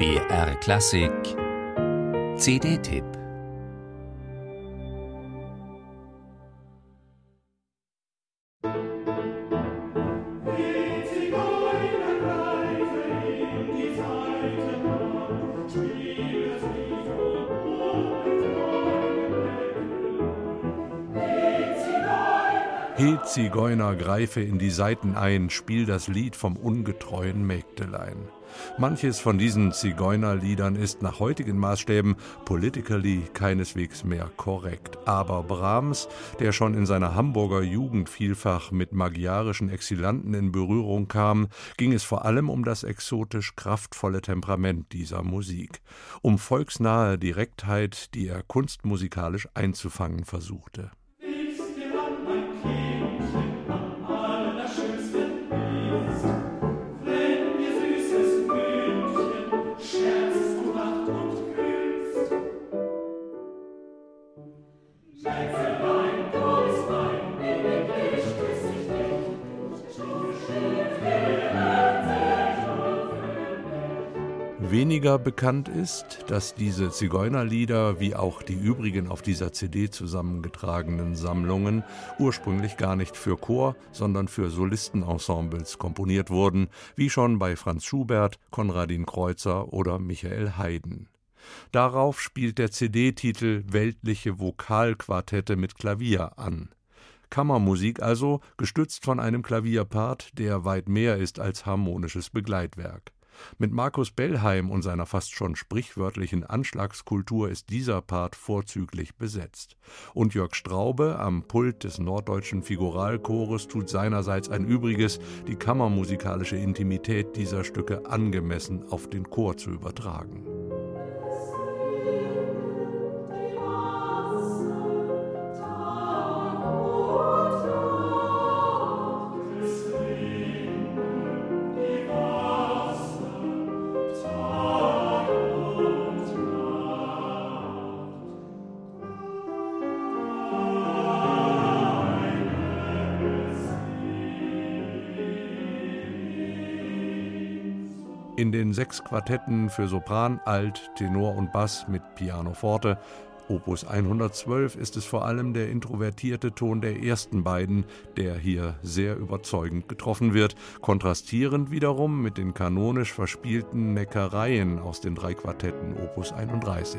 BR Klassik. CD-Tipp He Zigeuner, greife in die Seiten ein, spiel das Lied vom ungetreuen Mägdelein. Manches von diesen Zigeunerliedern ist nach heutigen Maßstäben politically keineswegs mehr korrekt. Aber Brahms, der schon in seiner Hamburger Jugend vielfach mit magyarischen Exilanten in Berührung kam, ging es vor allem um das exotisch kraftvolle Temperament dieser Musik, um volksnahe Direktheit, die er kunstmusikalisch einzufangen versuchte. Weniger bekannt ist, dass diese Zigeunerlieder, wie auch die übrigen auf dieser CD zusammengetragenen Sammlungen, ursprünglich gar nicht für Chor, sondern für Solistenensembles komponiert wurden, wie schon bei Franz Schubert, Konradin Kreuzer oder Michael Haydn. Darauf spielt der CD-Titel Weltliche Vokalquartette mit Klavier an. Kammermusik also, gestützt von einem Klavierpart, der weit mehr ist als harmonisches Begleitwerk. Mit Markus Bellheim und seiner fast schon sprichwörtlichen Anschlagskultur ist dieser Part vorzüglich besetzt. Und Jörg Straube am Pult des Norddeutschen Figuralchores tut seinerseits ein Übriges, die kammermusikalische Intimität dieser Stücke angemessen auf den Chor zu übertragen. In den sechs Quartetten für Sopran, Alt, Tenor und Bass mit Pianoforte Opus 112 ist es vor allem der introvertierte Ton der ersten beiden, der hier sehr überzeugend getroffen wird, kontrastierend wiederum mit den kanonisch verspielten Neckereien aus den drei Quartetten Opus 31.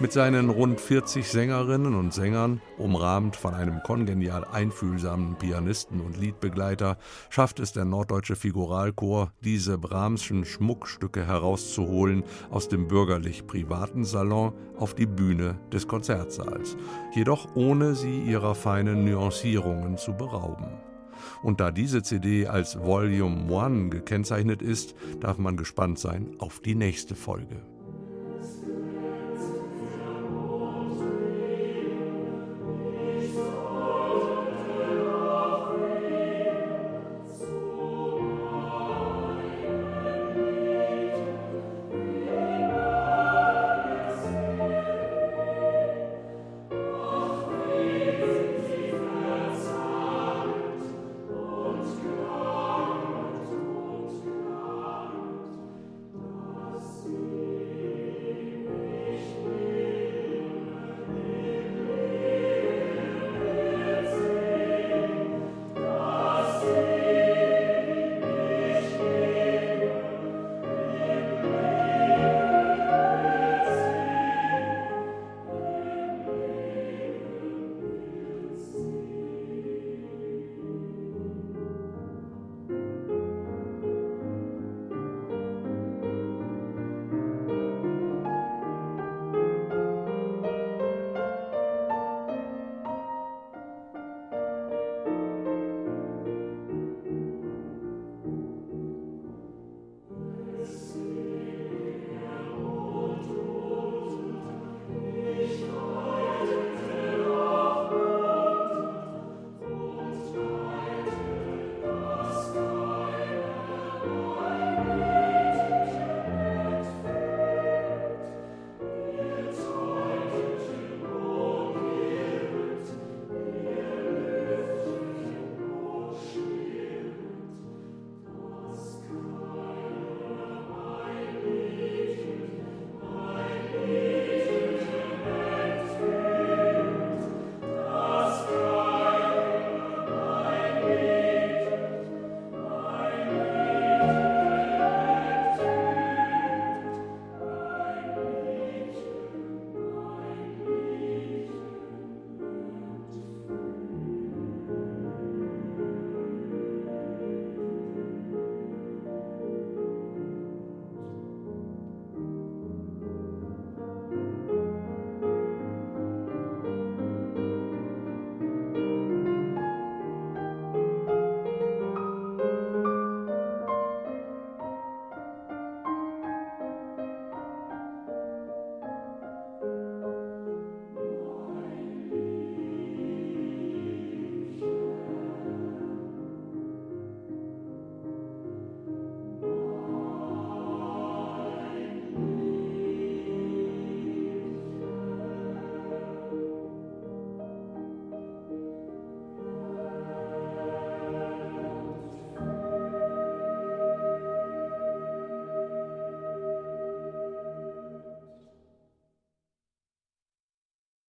Mit seinen rund 40 Sängerinnen und Sängern, umrahmt von einem kongenial einfühlsamen Pianisten und Liedbegleiter, schafft es der Norddeutsche Figuralchor, diese Brahmschen Schmuckstücke herauszuholen aus dem bürgerlich-privaten Salon auf die Bühne des Konzertsaals, jedoch ohne sie ihrer feinen Nuancierungen zu berauben. Und da diese CD als Volume One gekennzeichnet ist, darf man gespannt sein auf die nächste Folge.